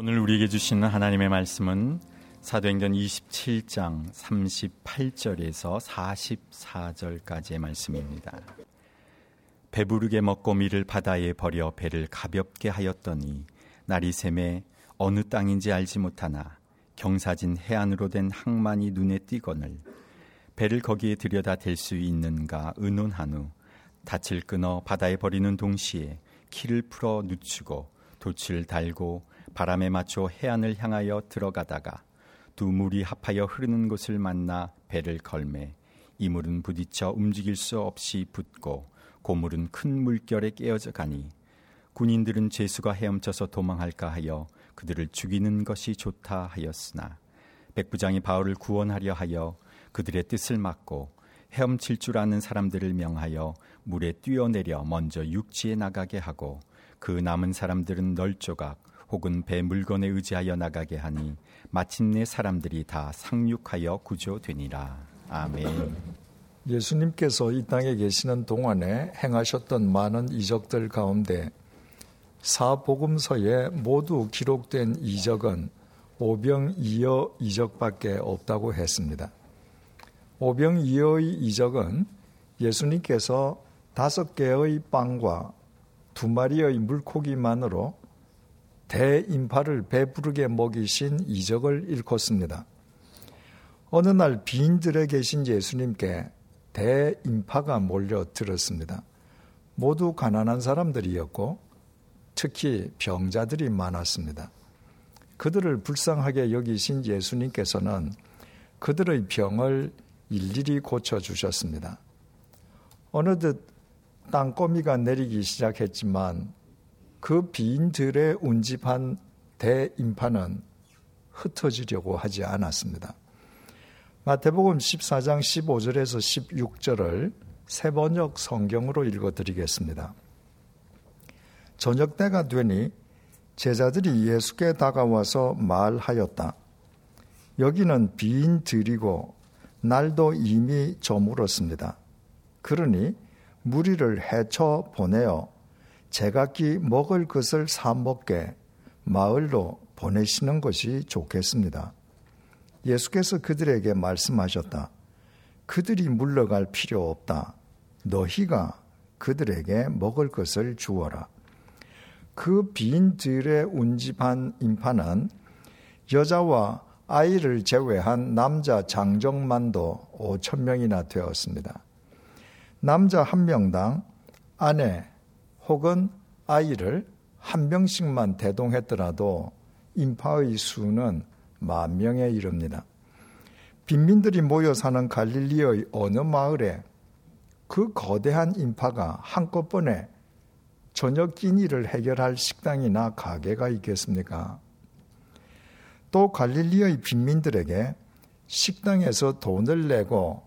오늘 우리에게 주시는 하나님의 말씀은 사도행전 27장 38절에서 44절까지의 말씀입니다. 배부르게 먹고 미를 바다에 버려 배를 가볍게 하였더니 날이 샘에 어느 땅인지 알지 못하나 경사진 해안으로 된 항만이 눈에 띄거늘 배를 거기에 들여다 댈 수 있는가 의논한 후 닻을 끊어 바다에 버리는 동시에 키를 풀어 늦추고 돛을 달고 바람에 맞춰 해안을 향하여 들어가다가 두 물이 합하여 흐르는 곳을 만나 배를 걸매 이 물은 부딪혀 움직일 수 없이 붙고 고물은 큰 물결에 깨어져 가니 군인들은 죄수가 헤엄쳐서 도망할까 하여 그들을 죽이는 것이 좋다 하였으나 백부장이 바울을 구원하려 하여 그들의 뜻을 막고 헤엄칠 줄 아는 사람들을 명하여 물에 뛰어내려 먼저 육지에 나가게 하고 그 남은 사람들은 널조각 혹은 배 물건에 의지하여 나가게 하니 마침내 사람들이 다 상륙하여 구조되니라. 아멘. 예수님께서 이 땅에 계시는 동안에 행하셨던 많은 이적들 가운데 사복음서에 모두 기록된 이적은 오병이어 이적밖에 없다고 했습니다. 오병이어의 이적은 예수님께서 다섯 개의 빵과 두 마리의 물고기만으로 대인파를 배부르게 먹이신 이적을 일컫습니다. 어느 날 빈들에 계신 예수님께 대인파가 몰려들었습니다. 모두 가난한 사람들이었고 특히 병자들이 많았습니다. 그들을 불쌍하게 여기신 예수님께서는 그들의 병을 일일이 고쳐주셨습니다. 어느덧 땅거미가 내리기 시작했지만 그 빈들에 운집한 대인파는 흩어지려고 하지 않았습니다. 마태복음 14장 15절에서 16절을 세 번역 성경으로 읽어드리겠습니다. 저녁 때가 되니 제자들이 예수께 다가와서 말하였다. 여기는 빈 들이고 날도 이미 저물었습니다. 그러니 무리를 헤쳐 보내어 제각기 먹을 것을 사 먹게 마을로 보내시는 것이 좋겠습니다. 예수께서 그들에게 말씀하셨다. 그들이 물러갈 필요 없다. 너희가 그들에게 먹을 것을 주어라. 그 빈 들에 운집한 인파는 여자와 아이를 제외한 남자 장정만도 5천 명이나 되었습니다. 남자 한 명당 아내 혹은 아이를 한 명씩만 대동했더라도 인파의 수는 만 명에 이릅니다. 빈민들이 모여 사는 갈릴리의 어느 마을에 그 거대한 인파가 한꺼번에 저녁 끼니를 해결할 식당이나 가게가 있겠습니까? 또 갈릴리의 빈민들에게 식당에서 돈을 내고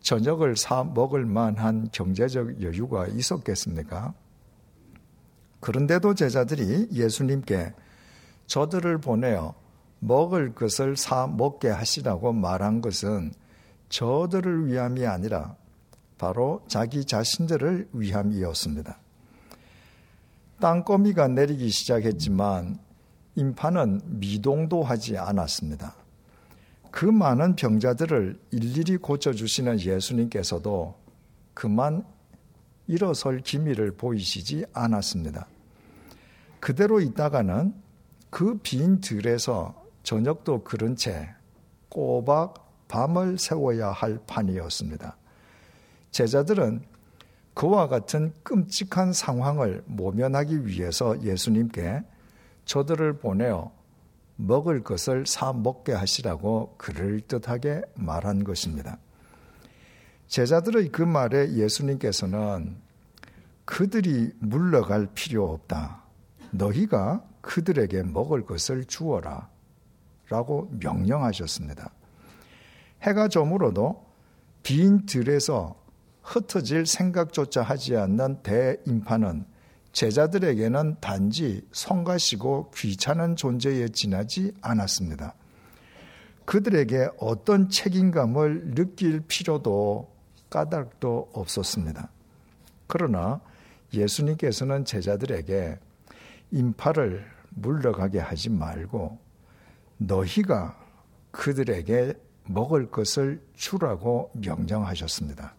저녁을 사 먹을 만한 경제적 여유가 있었겠습니까? 그런데도 제자들이 예수님께 저들을 보내어 먹을 것을 사 먹게 하시라고 말한 것은 저들을 위함이 아니라 바로 자기 자신들을 위함이었습니다. 땅거미가 내리기 시작했지만 인파는 미동도 하지 않았습니다. 그 많은 병자들을 일일이 고쳐주시는 예수님께서도 그만 일어설 기미를 보이시지 않았습니다. 그대로 있다가는 그 빈 들에서 저녁도 그런 채 꼬박 밤을 세워야 할 판이었습니다. 제자들은 그와 같은 끔찍한 상황을 모면하기 위해서 예수님께 저들을 보내어 먹을 것을 사 먹게 하시라고 그럴듯하게 말한 것입니다. 제자들의 그 말에 예수님께서는 그들이 물러갈 필요 없다. 너희가 그들에게 먹을 것을 주어라. 라고 명령하셨습니다. 해가 저물어도 빈 들에서 흩어질 생각조차 하지 않는 대인파는 제자들에게는 단지 성가시고 귀찮은 존재에 지나지 않았습니다. 그들에게 어떤 책임감을 느낄 필요도 까닭도 없었습니다. 그러나 예수님께서는 제자들에게 인파를 물러가게 하지 말고 너희가 그들에게 먹을 것을 주라고 명령하셨습니다.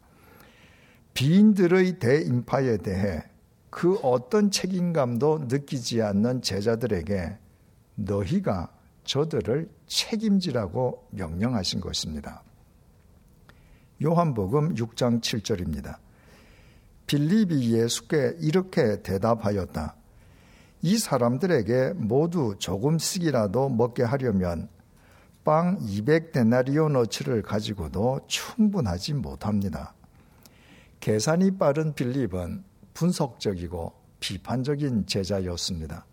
비인들의 대인파에 대해 그 어떤 책임감도 느끼지 않는 제자들에게 너희가 저들을 책임지라고 명령하신 것입니다. 요한복음 6장 7절입니다. 빌립이 예수께 이렇게 대답하였다. 이 사람들에게 모두 조금씩이라도 먹게 하려면 빵 200데나리오너치를 가지고도 충분하지 못합니다. 계산이 빠른 빌립은 분석적이고 비판적인 제자였습니다.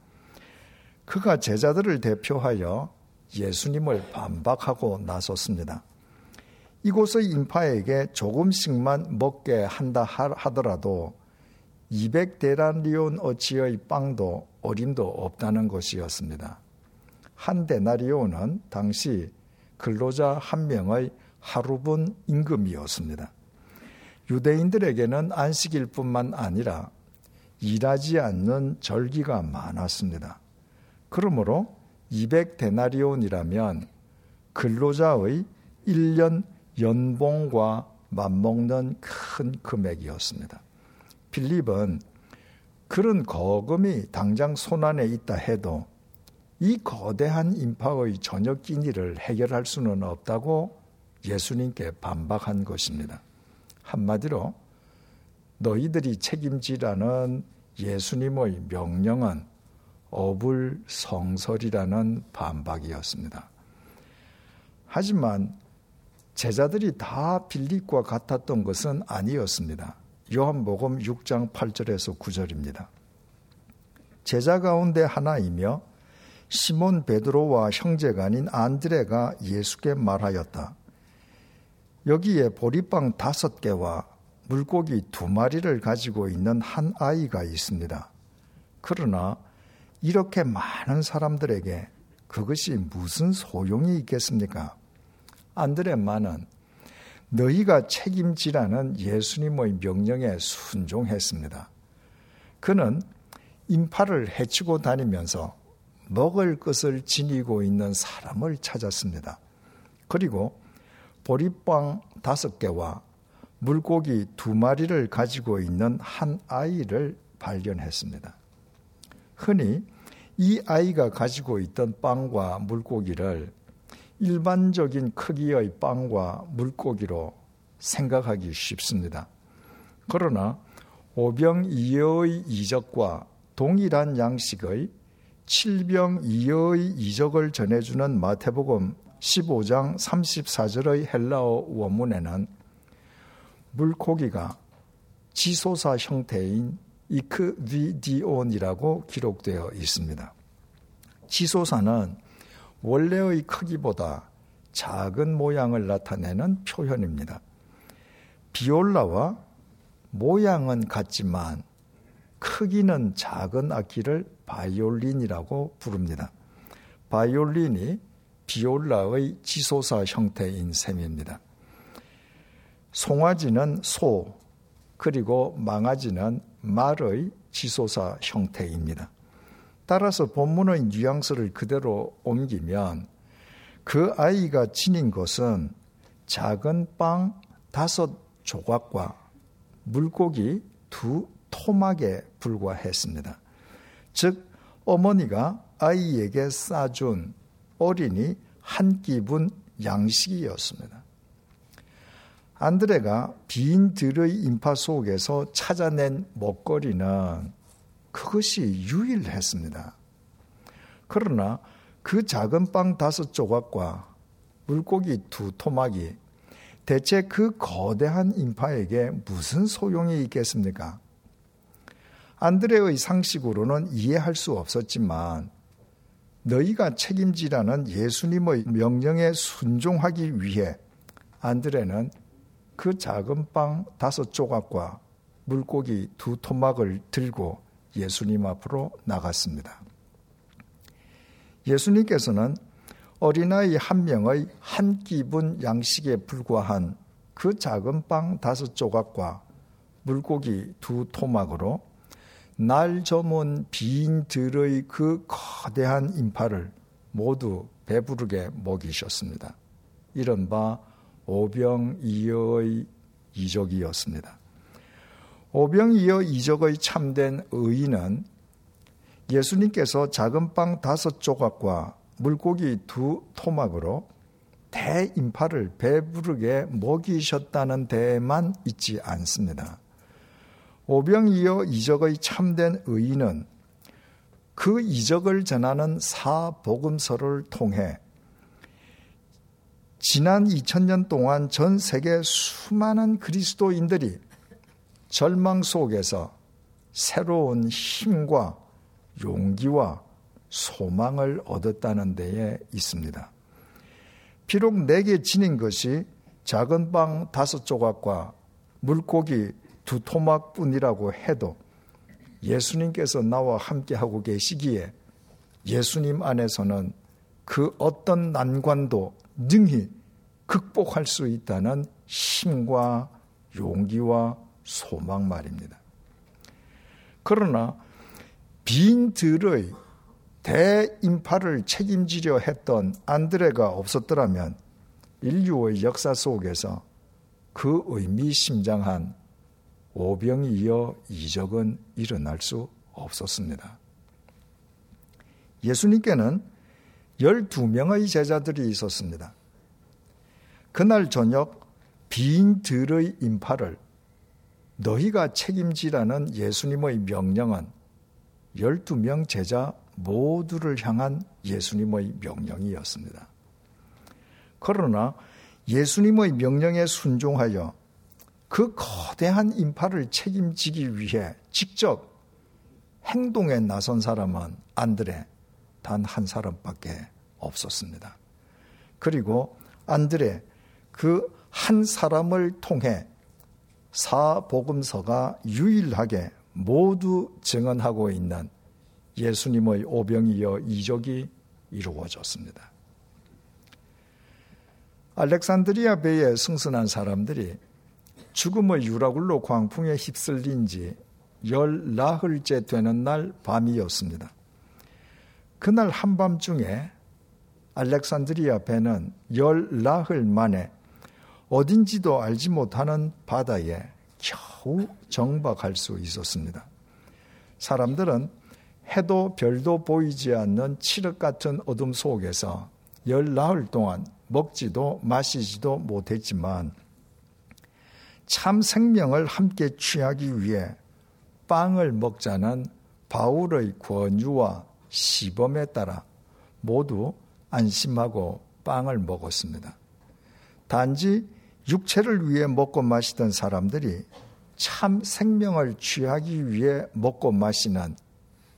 그가 제자들을 대표하여 예수님을 반박하고 나섰습니다. 이곳의 인파에게 조금씩만 먹게 한다 하더라도 200데나리온 어치의 빵도 어림도 없다는 것이었습니다. 한 데나리온은 당시 근로자 한 명의 하루분 임금이었습니다. 유대인들에게는 안식일 뿐만 아니라 일하지 않는 절기가 많았습니다. 그러므로 200데나리온이라면 근로자의 1년 연봉과 맞먹는 큰 금액이었습니다. 필립은 그런 거금이 당장 손안에 있다 해도 이 거대한 인파의 저녁 끼니를 해결할 수는 없다고 예수님께 반박한 것입니다. 한마디로 너희들이 책임지라는 예수님의 명령은 어불성설이라는 반박이었습니다. 하지만 제자들이 다 빌립과 같았던 것은 아니었습니다. 요한복음 6장 8절에서 9절입니다. 제자 가운데 하나이며 시몬 베드로와 형제간인 안드레가 예수께 말하였다. 여기에 보리빵 다섯 개와 물고기 두 마리를 가지고 있는 한 아이가 있습니다. 그러나 이렇게 많은 사람들에게 그것이 무슨 소용이 있겠습니까? 안드레만은 너희가 책임지라는 예수님의 명령에 순종했습니다. 그는 인파를 해치고 다니면서 먹을 것을 지니고 있는 사람을 찾았습니다. 그리고 보리빵 다섯 개와 물고기 두 마리를 가지고 있는 한 아이를 발견했습니다. 흔히 이 아이가 가지고 있던 빵과 물고기를 일반적인 크기의 빵과 물고기로 생각하기 쉽습니다. 그러나 오병이어의 이적과 동일한 양식의 칠병이어의 이적을 전해주는 마태복음 15장 34절의 헬라어 원문에는 물고기가 지소사 형태인 이크비디온이라고 기록되어 있습니다. 지소사는 원래의 크기보다 작은 모양을 나타내는 표현입니다. 비올라와 모양은 같지만 크기는 작은 악기를 바이올린이라고 부릅니다. 바이올린이 비올라의 지소사 형태인 셈입니다. 송아지는 소, 그리고 망아지는 말의 지소사 형태입니다. 따라서 본문의 뉘앙스를 그대로 옮기면 그 아이가 지닌 것은 작은 빵 다섯 조각과 물고기 두 토막에 불과했습니다. 즉, 어머니가 아이에게 싸준 어린이 한 끼분 양식이었습니다. 안드레가 빈 들의 인파 속에서 찾아낸 먹거리는 그것이 유일했습니다. 그러나 그 작은 빵 다섯 조각과 물고기 두 토막이 대체 그 거대한 인파에게 무슨 소용이 있겠습니까? 안드레의 상식으로는 이해할 수 없었지만 너희가 책임지라는 예수님의 명령에 순종하기 위해 안드레는 그 작은 빵 다섯 조각과 물고기 두 토막을 들고 예수님 앞으로 나갔습니다. 예수님께서는 어린아이 한 명의 한 끼분 양식에 불과한 그 작은 빵 다섯 조각과 물고기 두 토막으로 날 저문 빈 들의 그 거대한 인파를 모두 배부르게 먹이셨습니다. 이른바 오병이어의 이적이었습니다. 오병이어 이적의 참된 의인은 예수님께서 작은 빵 다섯 조각과 물고기 두 토막으로 대인파를 배부르게 먹이셨다는 데에만 있지 않습니다. 오병이어 이적의 참된 의인은 그 이적을 전하는 사복음서를 통해 지난 2000년 동안 전 세계 수많은 그리스도인들이 절망 속에서 새로운 힘과 용기와 소망을 얻었다는 데에 있습니다. 비록 내게 지닌 것이 작은 빵 다섯 조각과 물고기 두 토막뿐이라고 해도 예수님께서 나와 함께하고 계시기에 예수님 안에서는 그 어떤 난관도 능히 극복할 수 있다는 힘과 용기와 소망 말입니다. 그러나 빈들의 대인파를 책임지려 했던 안드레가 없었더라면 인류의 역사 속에서 그 의미심장한 오병이 이어 이적은 일어날 수 없었습니다. 예수님께는 12명의 제자들이 있었습니다. 그날 저녁 빈 들의 인파를 너희가 책임지라는 예수님의 명령은 12명 제자 모두를 향한 예수님의 명령이었습니다. 그러나 예수님의 명령에 순종하여 그 거대한 인파를 책임지기 위해 직접 행동에 나선 사람은 안드레 단 한 사람밖에 없었습니다. 그리고 안드레 그 한 사람을 통해 사복음서가 유일하게 모두 증언하고 있는 예수님의 오병이어 이적이 이루어졌습니다. 알렉산드리아 배에 승선한 사람들이 죽음의 유라굴로 광풍에 휩쓸린 지 열 나흘째 되는 날 밤이었습니다. 그날 한밤중에 알렉산드리아 배는 열 나흘 만에 어딘지도 알지 못하는 바다에 겨우 정박할 수 있었습니다. 사람들은 해도 별도 보이지 않는 칠흑 같은 어둠 속에서 열나흘 동안 먹지도 마시지도 못했지만 참 생명을 함께 취하기 위해 빵을 먹자는 바울의 권유와 시범에 따라 모두 안심하고 빵을 먹었습니다. 단지 육체를 위해 먹고 마시던 사람들이 참 생명을 취하기 위해 먹고 마시는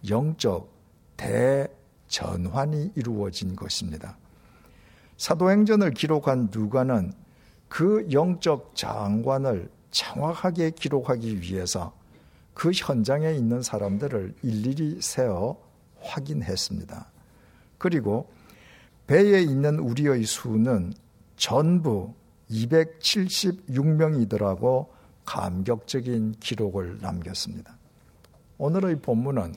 영적 대전환이 이루어진 것입니다. 사도행전을 기록한 누가는 그 영적 장관을 정확하게 기록하기 위해서 그 현장에 있는 사람들을 일일이 세어 확인했습니다. 그리고 배에 있는 우리의 수는 전부 276명이더라고 감격적인 기록을 남겼습니다. 오늘의 본문은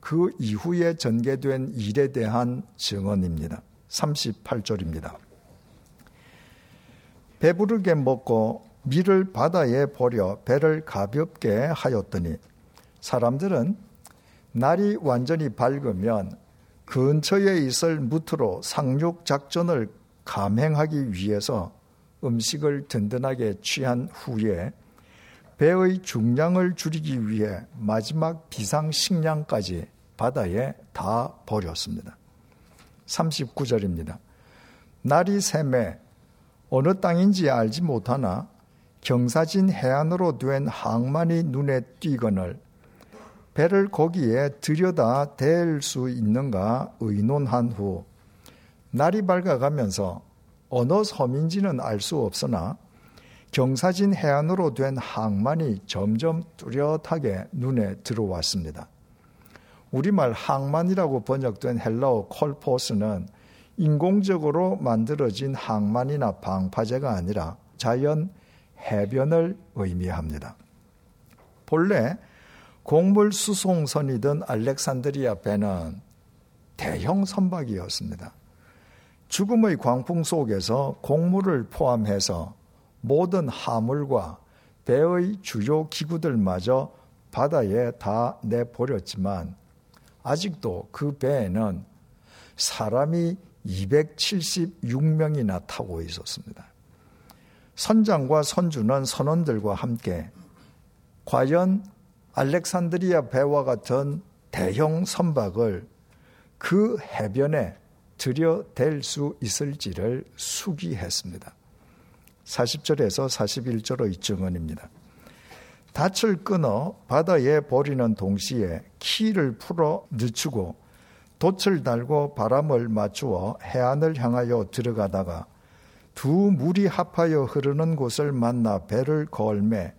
그 이후에 전개된 일에 대한 증언입니다. 38절입니다. 배부르게 먹고 밀을 바다에 버려 배를 가볍게 하였더니 사람들은 날이 완전히 밝으면 근처에 있을 무트로 상륙 작전을 감행하기 위해서 음식을 든든하게 취한 후에 배의 중량을 줄이기 위해 마지막 비상식량까지 바다에 다 버렸습니다. 39절입니다. 날이 샘에 어느 땅인지 알지 못하나 경사진 해안으로 된 항만이 눈에 띄거늘 배를 거기에 들여다 댈 수 있는가 의논한 후 날이 밝아가면서 어느 섬인지는 알 수 없으나 경사진 해안으로 된 항만이 점점 뚜렷하게 눈에 들어왔습니다. 우리말 항만이라고 번역된 헬라어 콜포스는 인공적으로 만들어진 항만이나 방파제가 아니라 자연 해변을 의미합니다. 본래 곡물 수송선이던 알렉산드리아 배는 대형 선박이었습니다. 죽음의 광풍 속에서 곡물을 포함해서 모든 화물과 배의 주요 기구들마저 바다에 다 내버렸지만 아직도 그 배에는 사람이 276명이나 타고 있었습니다. 선장과 선주는 선원들과 함께 과연 알렉산드리아 배와 같은 대형 선박을 그 해변에 들여댈 수 있을지를 수기했습니다. 40절에서 41절의 증언입니다. 닻을 끊어 바다에 버리는 동시에 키를 풀어 늦추고 돛을 달고 바람을 맞추어 해안을 향하여 들어가다가 두 물이 합하여 흐르는 곳을 만나 배를 걸매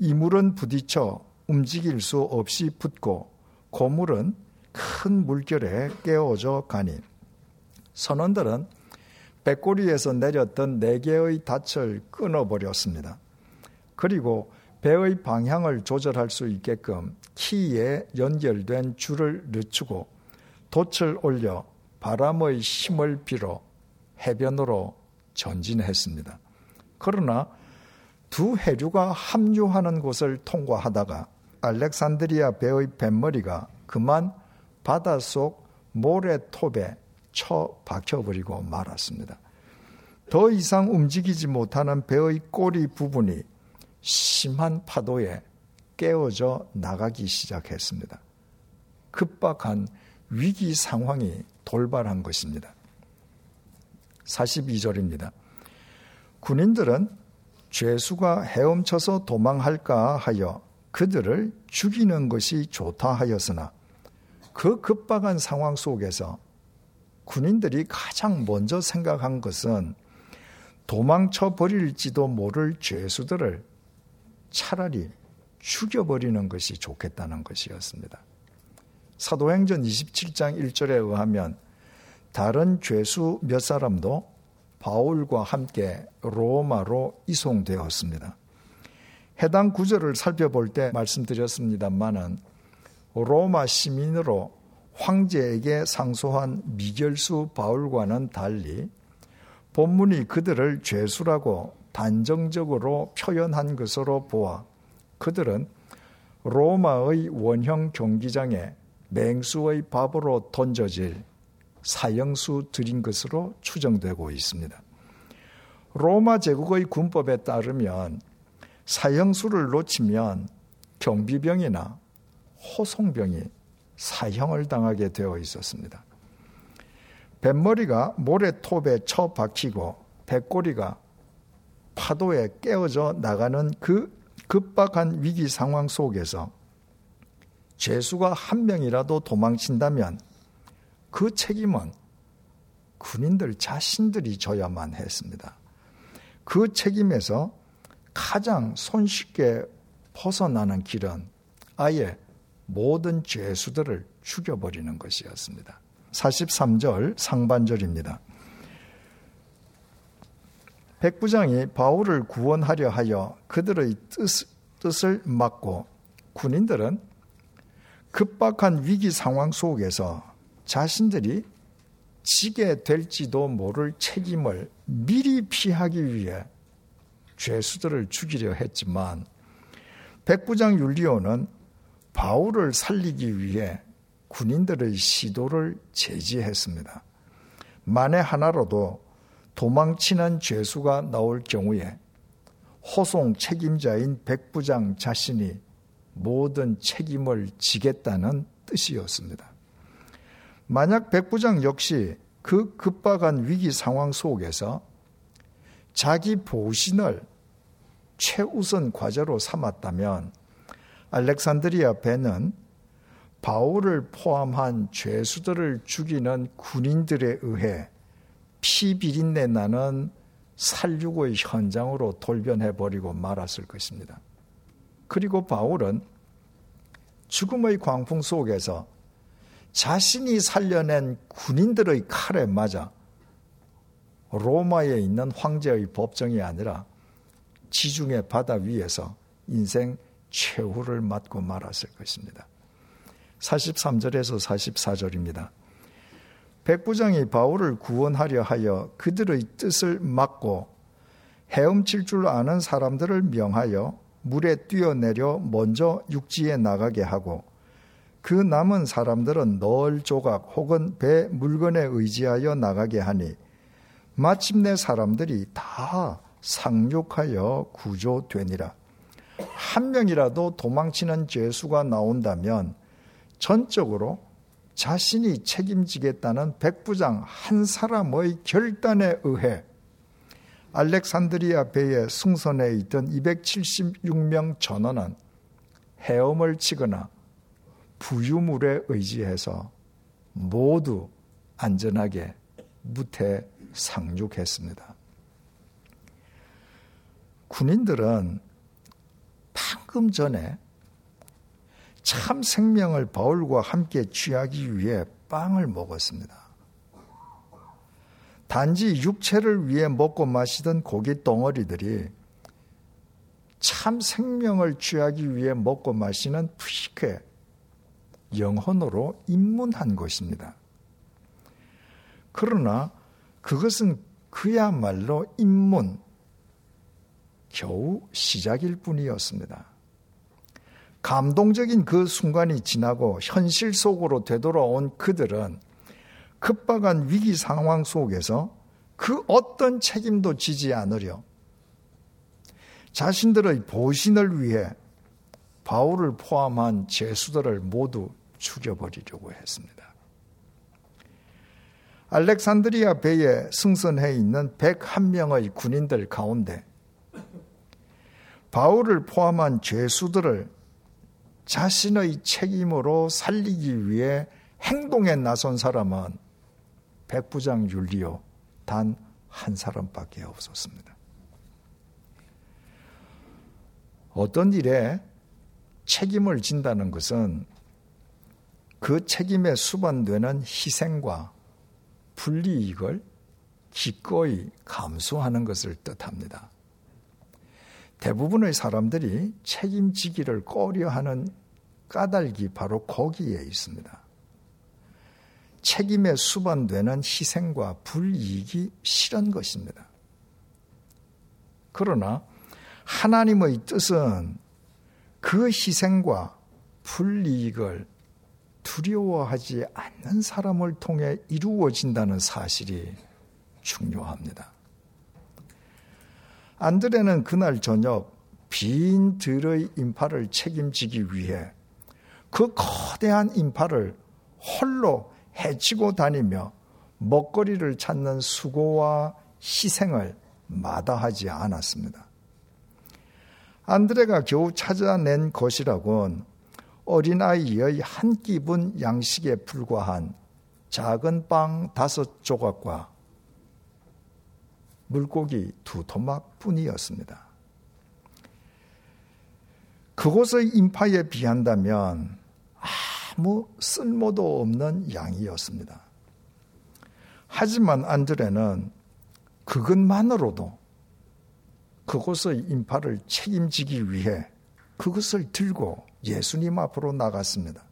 이 물은 부딪혀 움직일 수 없이 붙고 고물은 큰 물결에 깨어져 가니 선원들은 배꼬리에서 내렸던 네 개의 닻을 끊어버렸습니다. 그리고 배의 방향을 조절할 수 있게끔 키에 연결된 줄을 늦추고 돛을 올려 바람의 힘을 빌어 해변으로 전진했습니다. 그러나 두 해류가 합류하는 곳을 통과하다가 알렉산드리아 배의 뱃머리가 그만 바닷속 모래톱에 쳐 박혀버리고 말았습니다. 더 이상 움직이지 못하는 배의 꼬리 부분이 심한 파도에 깨어져 나가기 시작했습니다. 급박한 위기 상황이 돌발한 것입니다. 42절입니다. 군인들은 죄수가 헤엄쳐서 도망할까 하여 그들을 죽이는 것이 좋다 하였으나 그 급박한 상황 속에서 군인들이 가장 먼저 생각한 것은 도망쳐 버릴지도 모를 죄수들을 차라리 죽여버리는 것이 좋겠다는 것이었습니다. 사도행전 27장 1절에 의하면 다른 죄수 몇 사람도 바울과 함께 로마로 이송되었습니다. 해당 구절을 살펴볼 때 말씀드렸습니다만은 로마 시민으로 황제에게 상소한 미결수 바울과는 달리 본문이 그들을 죄수라고 단정적으로 표현한 것으로 보아 그들은 로마의 원형 경기장에 맹수의 밥으로 던져질 사형수 들인 것으로 추정되고 있습니다. 로마 제국의 군법에 따르면 사형수를 놓치면 경비병이나 호송병이 사형을 당하게 되어 있었습니다. 뱃머리가 모래톱에 쳐 박히고 배꼬리가 파도에 깨어져 나가는 그 급박한 위기 상황 속에서 죄수가 한 명이라도 도망친다면 그 책임은 군인들 자신들이 져야만 했습니다. 그 책임에서 가장 손쉽게 벗어나는 길은 아예 모든 죄수들을 죽여버리는 것이었습니다. 43절 상반절입니다. 백부장이 바울을 구원하려 하여 그들의 뜻, 뜻을 막고 군인들은 급박한 위기 상황 속에서 자신들이 지게 될지도 모를 책임을 미리 피하기 위해 죄수들을 죽이려 했지만 백부장 율리오는 바울을 살리기 위해 군인들의 시도를 제지했습니다. 만에 하나로도 도망치는 죄수가 나올 경우에 호송 책임자인 백부장 자신이 모든 책임을 지겠다는 뜻이었습니다. 만약 백부장 역시 그 급박한 위기 상황 속에서 자기 보신을 최우선 과제로 삼았다면 알렉산드리아 배는 바울을 포함한 죄수들을 죽이는 군인들에 의해 피 비린내 나는 살육의 현장으로 돌변해 버리고 말았을 것입니다. 그리고 바울은 죽음의 광풍 속에서 자신이 살려낸 군인들의 칼에 맞아 로마에 있는 황제의 법정이 아니라 지중해 바다 위에서 인생 최후를 맞고 말았을 것입니다. 43절에서 44절입니다. 백부장이 바울을 구원하려 하여 그들의 뜻을 막고 헤엄칠 줄 아는 사람들을 명하여 물에 뛰어내려 먼저 육지에 나가게 하고 그 남은 사람들은 널 조각 혹은 배 물건에 의지하여 나가게 하니 마침내 사람들이 다 상륙하여 구조되니라. 한 명이라도 도망치는 죄수가 나온다면 전적으로 자신이 책임지겠다는 백부장 한 사람의 결단에 의해 알렉산드리아 배에 승선해 있던 276명 전원은 헤엄을 치거나 부유물에 의지해서 모두 안전하게 무태 상륙했습니다. 군인들은 방금 전에 참 생명을 바울과 함께 취하기 위해 빵을 먹었습니다. 단지 육체를 위해 먹고 마시던 고기 덩어리들이 참 생명을 취하기 위해 먹고 마시는 푸시케 영혼으로 입문한 것입니다. 그러나 그것은 그야말로 입문, 겨우 시작일 뿐이었습니다. 감동적인 그 순간이 지나고 현실 속으로 되돌아온 그들은 급박한 위기 상황 속에서 그 어떤 책임도 지지 않으려 자신들의 보신을 위해 바울을 포함한 죄수들을 모두 죽여버리려고 했습니다. 알렉산드리아 배에 승선해 있는 101명의 군인들 가운데 바울을 포함한 죄수들을 자신의 책임으로 살리기 위해 행동에 나선 사람은 백부장 율리오 단 한 사람밖에 없었습니다. 어떤 일에 책임을 진다는 것은 그 책임에 수반되는 희생과 불이익을 기꺼이 감수하는 것을 뜻합니다. 대부분의 사람들이 책임지기를 꺼려하는 까닭이 바로 거기에 있습니다. 책임에 수반되는 희생과 불이익이 싫은 것입니다. 그러나 하나님의 뜻은 그 희생과 불이익을 두려워하지 않는 사람을 통해 이루어진다는 사실이 중요합니다. 안드레는 그날 저녁 빈 들의 인파를 책임지기 위해 그 거대한 인파를 홀로 해치고 다니며 먹거리를 찾는 수고와 희생을 마다하지 않았습니다. 안드레가 겨우 찾아낸 것이라곤 어린아이의 한 끼분 양식에 불과한 작은 빵 다섯 조각과 물고기 두 토막 뿐이었습니다. 그곳의 인파에 비한다면 아무 쓸모도 없는 양이었습니다. 하지만 안드레는 그것만으로도 그곳의 인파를 책임지기 위해 그것을 들고 예수님 앞으로 나갔습니다.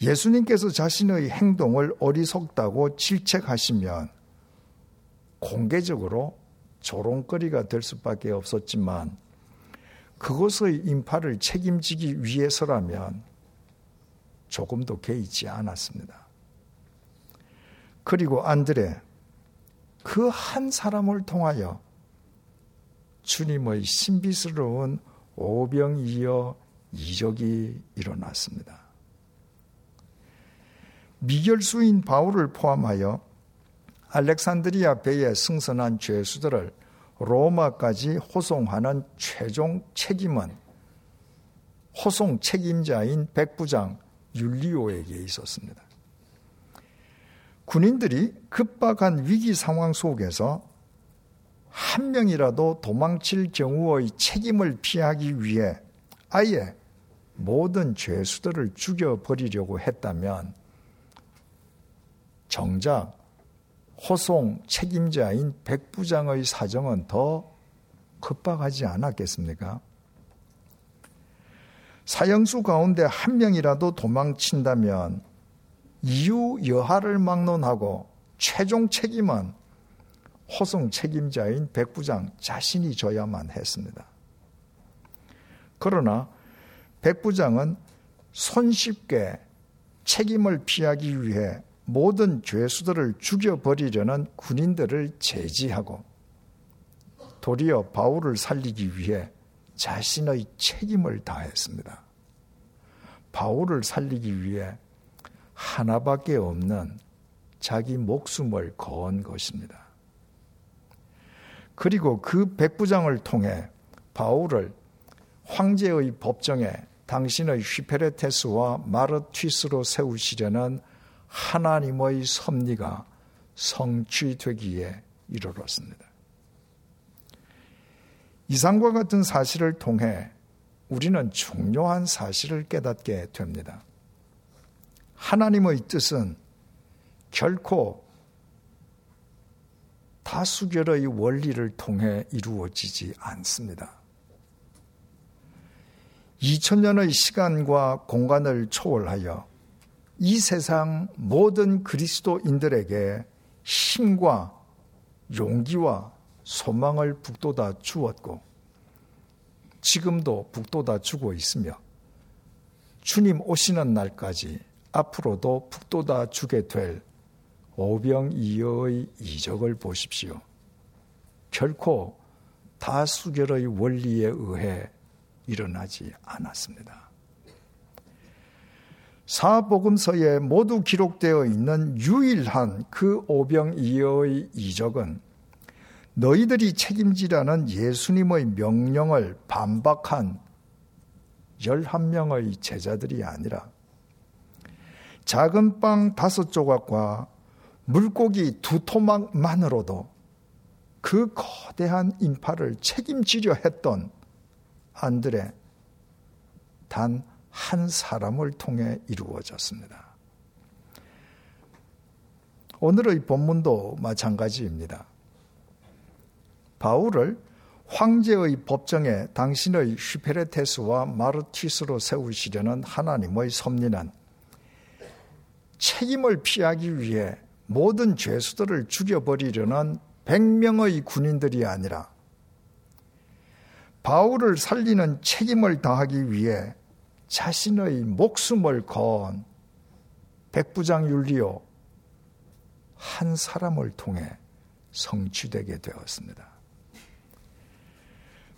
예수님께서 자신의 행동을 어리석다고 질책하시면 공개적으로 조롱거리가 될 수밖에 없었지만 그것의 인파를 책임지기 위해서라면 조금도 개의치 않았습니다. 그리고 안드레 그 한 사람을 통하여 주님의 신비스러운 오병이어 이적이 일어났습니다. 미결수인 바울을 포함하여 알렉산드리아 배에 승선한 죄수들을 로마까지 호송하는 최종 책임은 호송 책임자인 백부장 율리오에게 있었습니다. 군인들이 급박한 위기 상황 속에서 한 명이라도 도망칠 경우의 책임을 피하기 위해 아예 모든 죄수들을 죽여버리려고 했다면 정작 호송 책임자인 백부장의 사정은 더 급박하지 않았겠습니까? 사형수 가운데 한 명이라도 도망친다면 이유 여하를 막론하고 최종 책임은 호송 책임자인 백부장 자신이 져야만 했습니다. 그러나 백부장은 손쉽게 책임을 피하기 위해 모든 죄수들을 죽여버리려는 군인들을 제지하고 도리어 바울을 살리기 위해 자신의 책임을 다했습니다. 바울을 살리기 위해 하나밖에 없는 자기 목숨을 건 것입니다. 그리고 그 백부장을 통해 바울을 황제의 법정에 당신의 휘페레테스와 마르튀스로 세우시려는 하나님의 섭리가 성취되기에 이르렀습니다. 이상과 같은 사실을 통해 우리는 중요한 사실을 깨닫게 됩니다. 하나님의 뜻은 결코 다수결의 원리를 통해 이루어지지 않습니다. 2000년의 시간과 공간을 초월하여 이 세상 모든 그리스도인들에게 힘과 용기와 소망을 북돋아 주었고 지금도 북돋아 주고 있으며 주님 오시는 날까지 앞으로도 북돋아 주게 될 오병이어의 이적을 보십시오. 결코 다수결의 원리에 의해 일어나지 않았습니다. 사복음서에 모두 기록되어 있는 유일한 그 오병이어의 이적은 너희들이 책임지라는 예수님의 명령을 반박한 11명의 제자들이 아니라 작은 빵 다섯 조각과 물고기 두 토막만으로도 그 거대한 인파를 책임지려 했던 안드레 단 한 사람을 통해 이루어졌습니다. 오늘의 본문도 마찬가지입니다. 바울을 황제의 법정에 당신의 슈페레테스와 마르티스로 세우시려는 하나님의 섭리는 책임을 피하기 위해 모든 죄수들을 죽여버리려는 100명의 군인들이 아니라 바울을 살리는 책임을 다하기 위해 자신의 목숨을 건 백부장 율리오 한 사람을 통해 성취되게 되었습니다.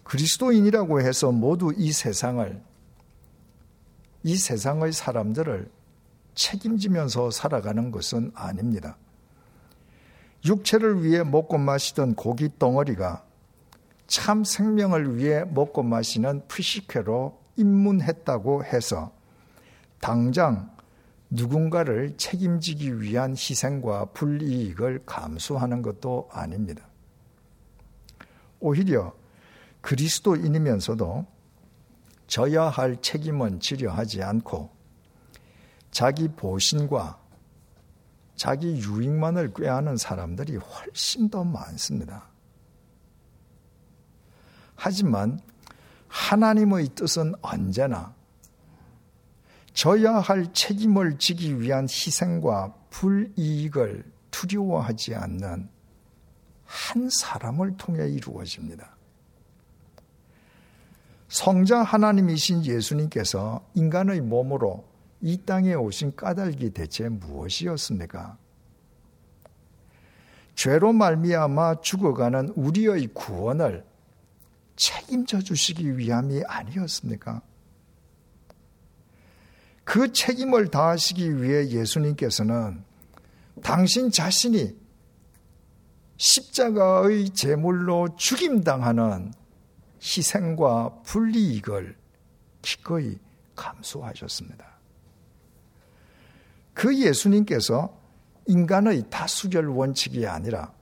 그리스도인이라고 해서 모두 이 세상을 이 세상의 사람들을 책임지면서 살아가는 것은 아닙니다. 육체를 위해 먹고 마시던 고기 덩어리가 참 생명을 위해 먹고 마시는 푸시케로 입문했다고 해서 당장 누군가를 책임지기 위한 희생과 불이익을 감수하는 것도 아닙니다. 오히려 그리스도인이면서도 져야 할 책임은 지려 하지 않고 자기 보신과 자기 유익만을 꾀하는 사람들이 훨씬 더 많습니다. 하지만 하나님의 뜻은 언제나 져야 할 책임을 지기 위한 희생과 불이익을 두려워하지 않는 한 사람을 통해 이루어집니다. 성자 하나님이신 예수님께서 인간의 몸으로 이 땅에 오신 까닭이 대체 무엇이었습니까? 죄로 말미암아 죽어가는 우리의 구원을 책임져 주시기 위함이 아니었습니까? 그 책임을 다하시기 위해 예수님께서는 당신 자신이 십자가의 제물로 죽임당하는 희생과 불이익을 기꺼이 감수하셨습니다. 그 예수님께서 인간의 다수결 원칙이 아니라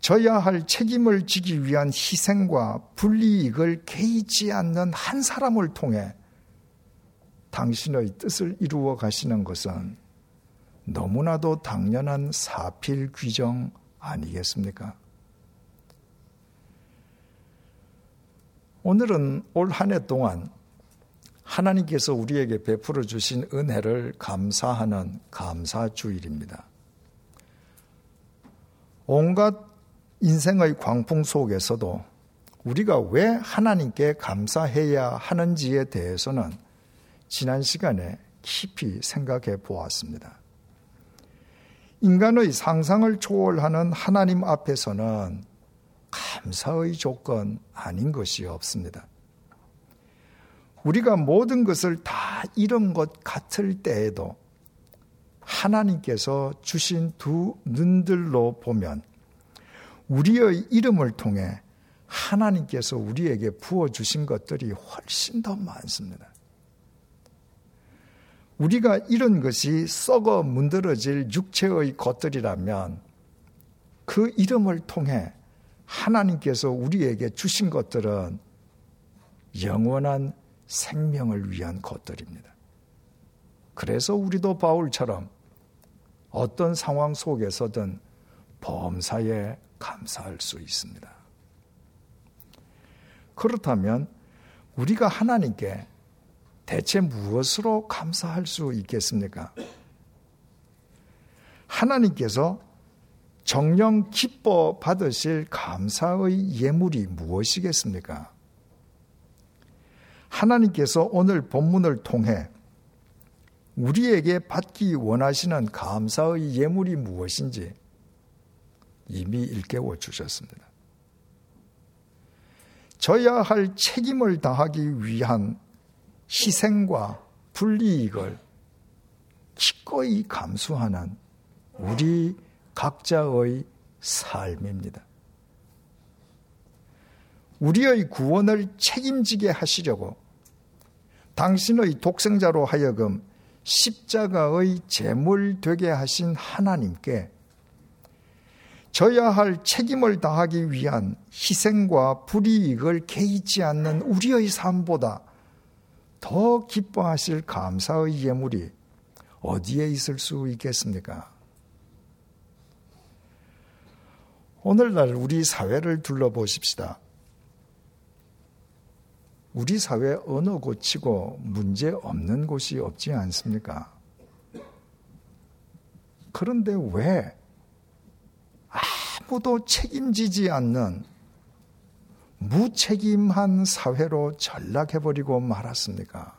져야 할 책임을 지기 위한 희생과 불이익을 개의치 않는 한 사람을 통해 당신의 뜻을 이루어 가시는 것은 너무나도 당연한 사필 규정 아니겠습니까? 오늘은 올 한 해 동안 하나님께서 우리에게 베풀어 주신 은혜를 감사하는 감사주일입니다. 온갖 인생의 광풍 속에서도 우리가 왜 하나님께 감사해야 하는지에 대해서는 지난 시간에 깊이 생각해 보았습니다. 인간의 상상을 초월하는 하나님 앞에서는 감사의 조건 아닌 것이 없습니다. 우리가 모든 것을 다 잃은 것 같을 때에도 하나님께서 주신 두 눈들로 보면 우리의 이름을 통해 하나님께서 우리에게 부어주신 것들이 훨씬 더 많습니다. 우리가 이런 것이 썩어 문드러질 육체의 것들이라면 그 이름을 통해 하나님께서 우리에게 주신 것들은 영원한 생명을 위한 것들입니다. 그래서 우리도 바울처럼 어떤 상황 속에서든 범사에 감사할 수 있습니다. 그렇다면 우리가 하나님께 대체 무엇으로 감사할 수 있겠습니까? 하나님께서 정령 기뻐 받으실 감사의 예물이 무엇이겠습니까? 하나님께서 오늘 본문을 통해 우리에게 받기 원하시는 감사의 예물이 무엇인지 이미 일깨워 주셨습니다. 져야 할 책임을 다하기 위한 희생과 불이익을 기꺼이 감수하는 우리 각자의 삶입니다. 우리의 구원을 책임지게 하시려고 당신의 독생자로 하여금 십자가의 제물 되게 하신 하나님께 져야 할 책임을 다하기 위한 희생과 불이익을 개의치 않는 우리의 삶보다 더 기뻐하실 감사의 예물이 어디에 있을 수 있겠습니까? 오늘날 우리 사회를 둘러보십시다. 우리 사회 어느 곳이고 문제 없는 곳이 없지 않습니까? 그런데 왜 아무도 책임지지 않는 무책임한 사회로 전락해버리고 말았습니까?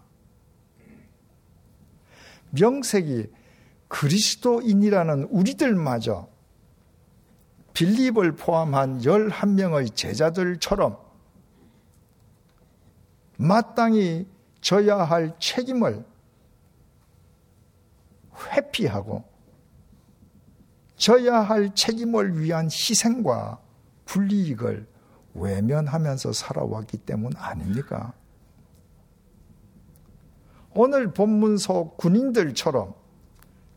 명색이 그리스도인이라는 우리들마저 빌립을 포함한 11명의 제자들처럼 마땅히 져야 할 책임을 회피하고 져야 할 책임을 위한 희생과 불이익을 외면하면서 살아왔기 때문 아닙니까? 오늘 본문 속 군인들처럼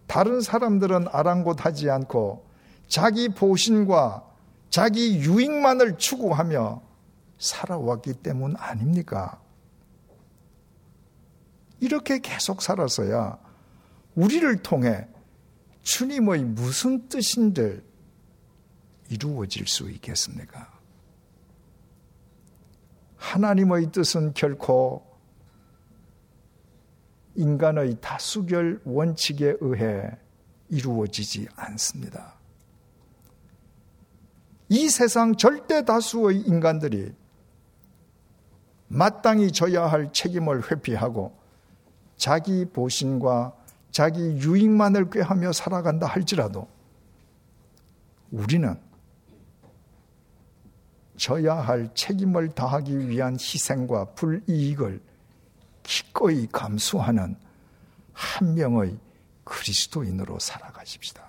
다른 사람들은 아랑곳하지 않고 자기 보신과 자기 유익만을 추구하며 살아왔기 때문 아닙니까? 이렇게 계속 살아서야 우리를 통해 주님의 무슨 뜻인들 이루어질 수 있겠습니까? 하나님의 뜻은 결코 인간의 다수결 원칙에 의해 이루어지지 않습니다. 이 세상 절대 다수의 인간들이 마땅히 져야 할 책임을 회피하고 자기 보신과 자기 유익만을 꾀하며 살아간다 할지라도 우리는 져야 할 책임을 다하기 위한 희생과 불이익을 기꺼이 감수하는 한 명의 그리스도인으로 살아가십시다.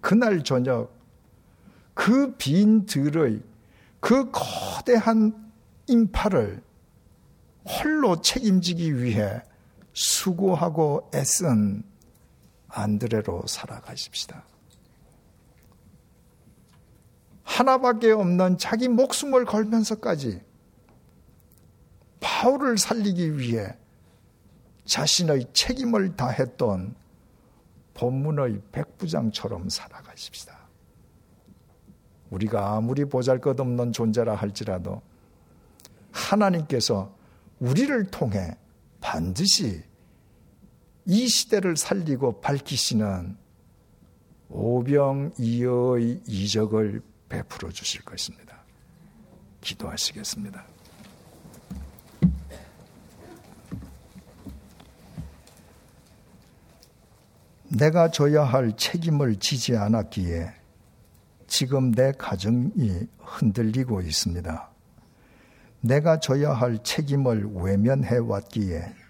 그날 저녁 그 빈 들의 그 거대한 인파를 홀로 책임지기 위해 수고하고 애쓴 안드레로 살아가십시다. 하나밖에 없는 자기 목숨을 걸면서까지 바울을 살리기 위해 자신의 책임을 다했던 본문의 백부장처럼 살아가십시다. 우리가 아무리 보잘 것 없는 존재라 할지라도 하나님께서 우리를 통해 반드시 이 시대를 살리고 밝히시는 오병이어의 이적을 베풀어 주실 것입니다. 기도하시겠습니다. 내가 져야 할 책임을 지지 않았기에 지금 내 가정이 흔들리고 있습니다. 내가 져야 할 책임을 외면해 왔기에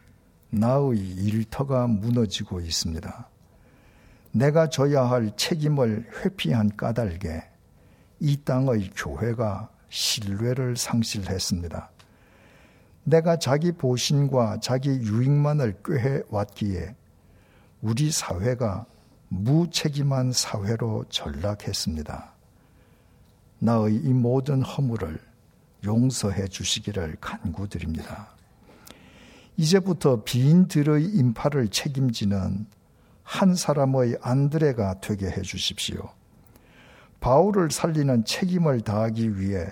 나의 일터가 무너지고 있습니다. 내가 져야 할 책임을 회피한 까닭에 이 땅의 교회가 신뢰를 상실했습니다. 내가 자기 보신과 자기 유익만을 꾀해 왔기에 우리 사회가 무책임한 사회로 전락했습니다. 나의 이 모든 허물을 용서해 주시기를 간구드립니다. 이제부터 빈들의 인파를 책임지는 한 사람의 안드레가 되게 해 주십시오. 바울을 살리는 책임을 다하기 위해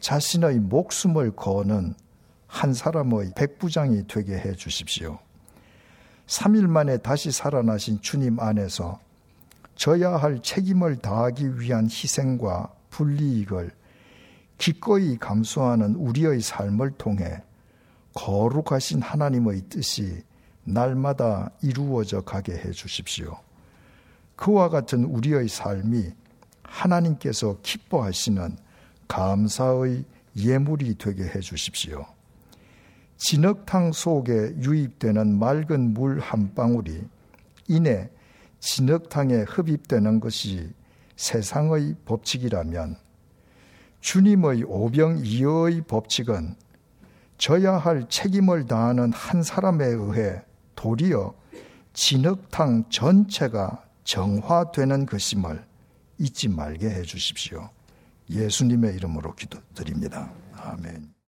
자신의 목숨을 거는 한 사람의 백부장이 되게 해 주십시오. 3일 만에 다시 살아나신 주님 안에서 져야 할 책임을 다하기 위한 희생과 불리익을 기꺼이 감수하는 우리의 삶을 통해 거룩하신 하나님의 뜻이 날마다 이루어져 가게 해 주십시오. 그와 같은 우리의 삶이 하나님께서 기뻐하시는 감사의 예물이 되게 해 주십시오. 진흙탕 속에 유입되는 맑은 물 한 방울이 이내 진흙탕에 흡입되는 것이 세상의 법칙이라면 주님의 오병이어의 법칙은 져야 할 책임을 다하는 한 사람에 의해 도리어 진흙탕 전체가 정화되는 것임을 잊지 말게 해 주십시오. 예수님의 이름으로 기도드립니다. 아멘.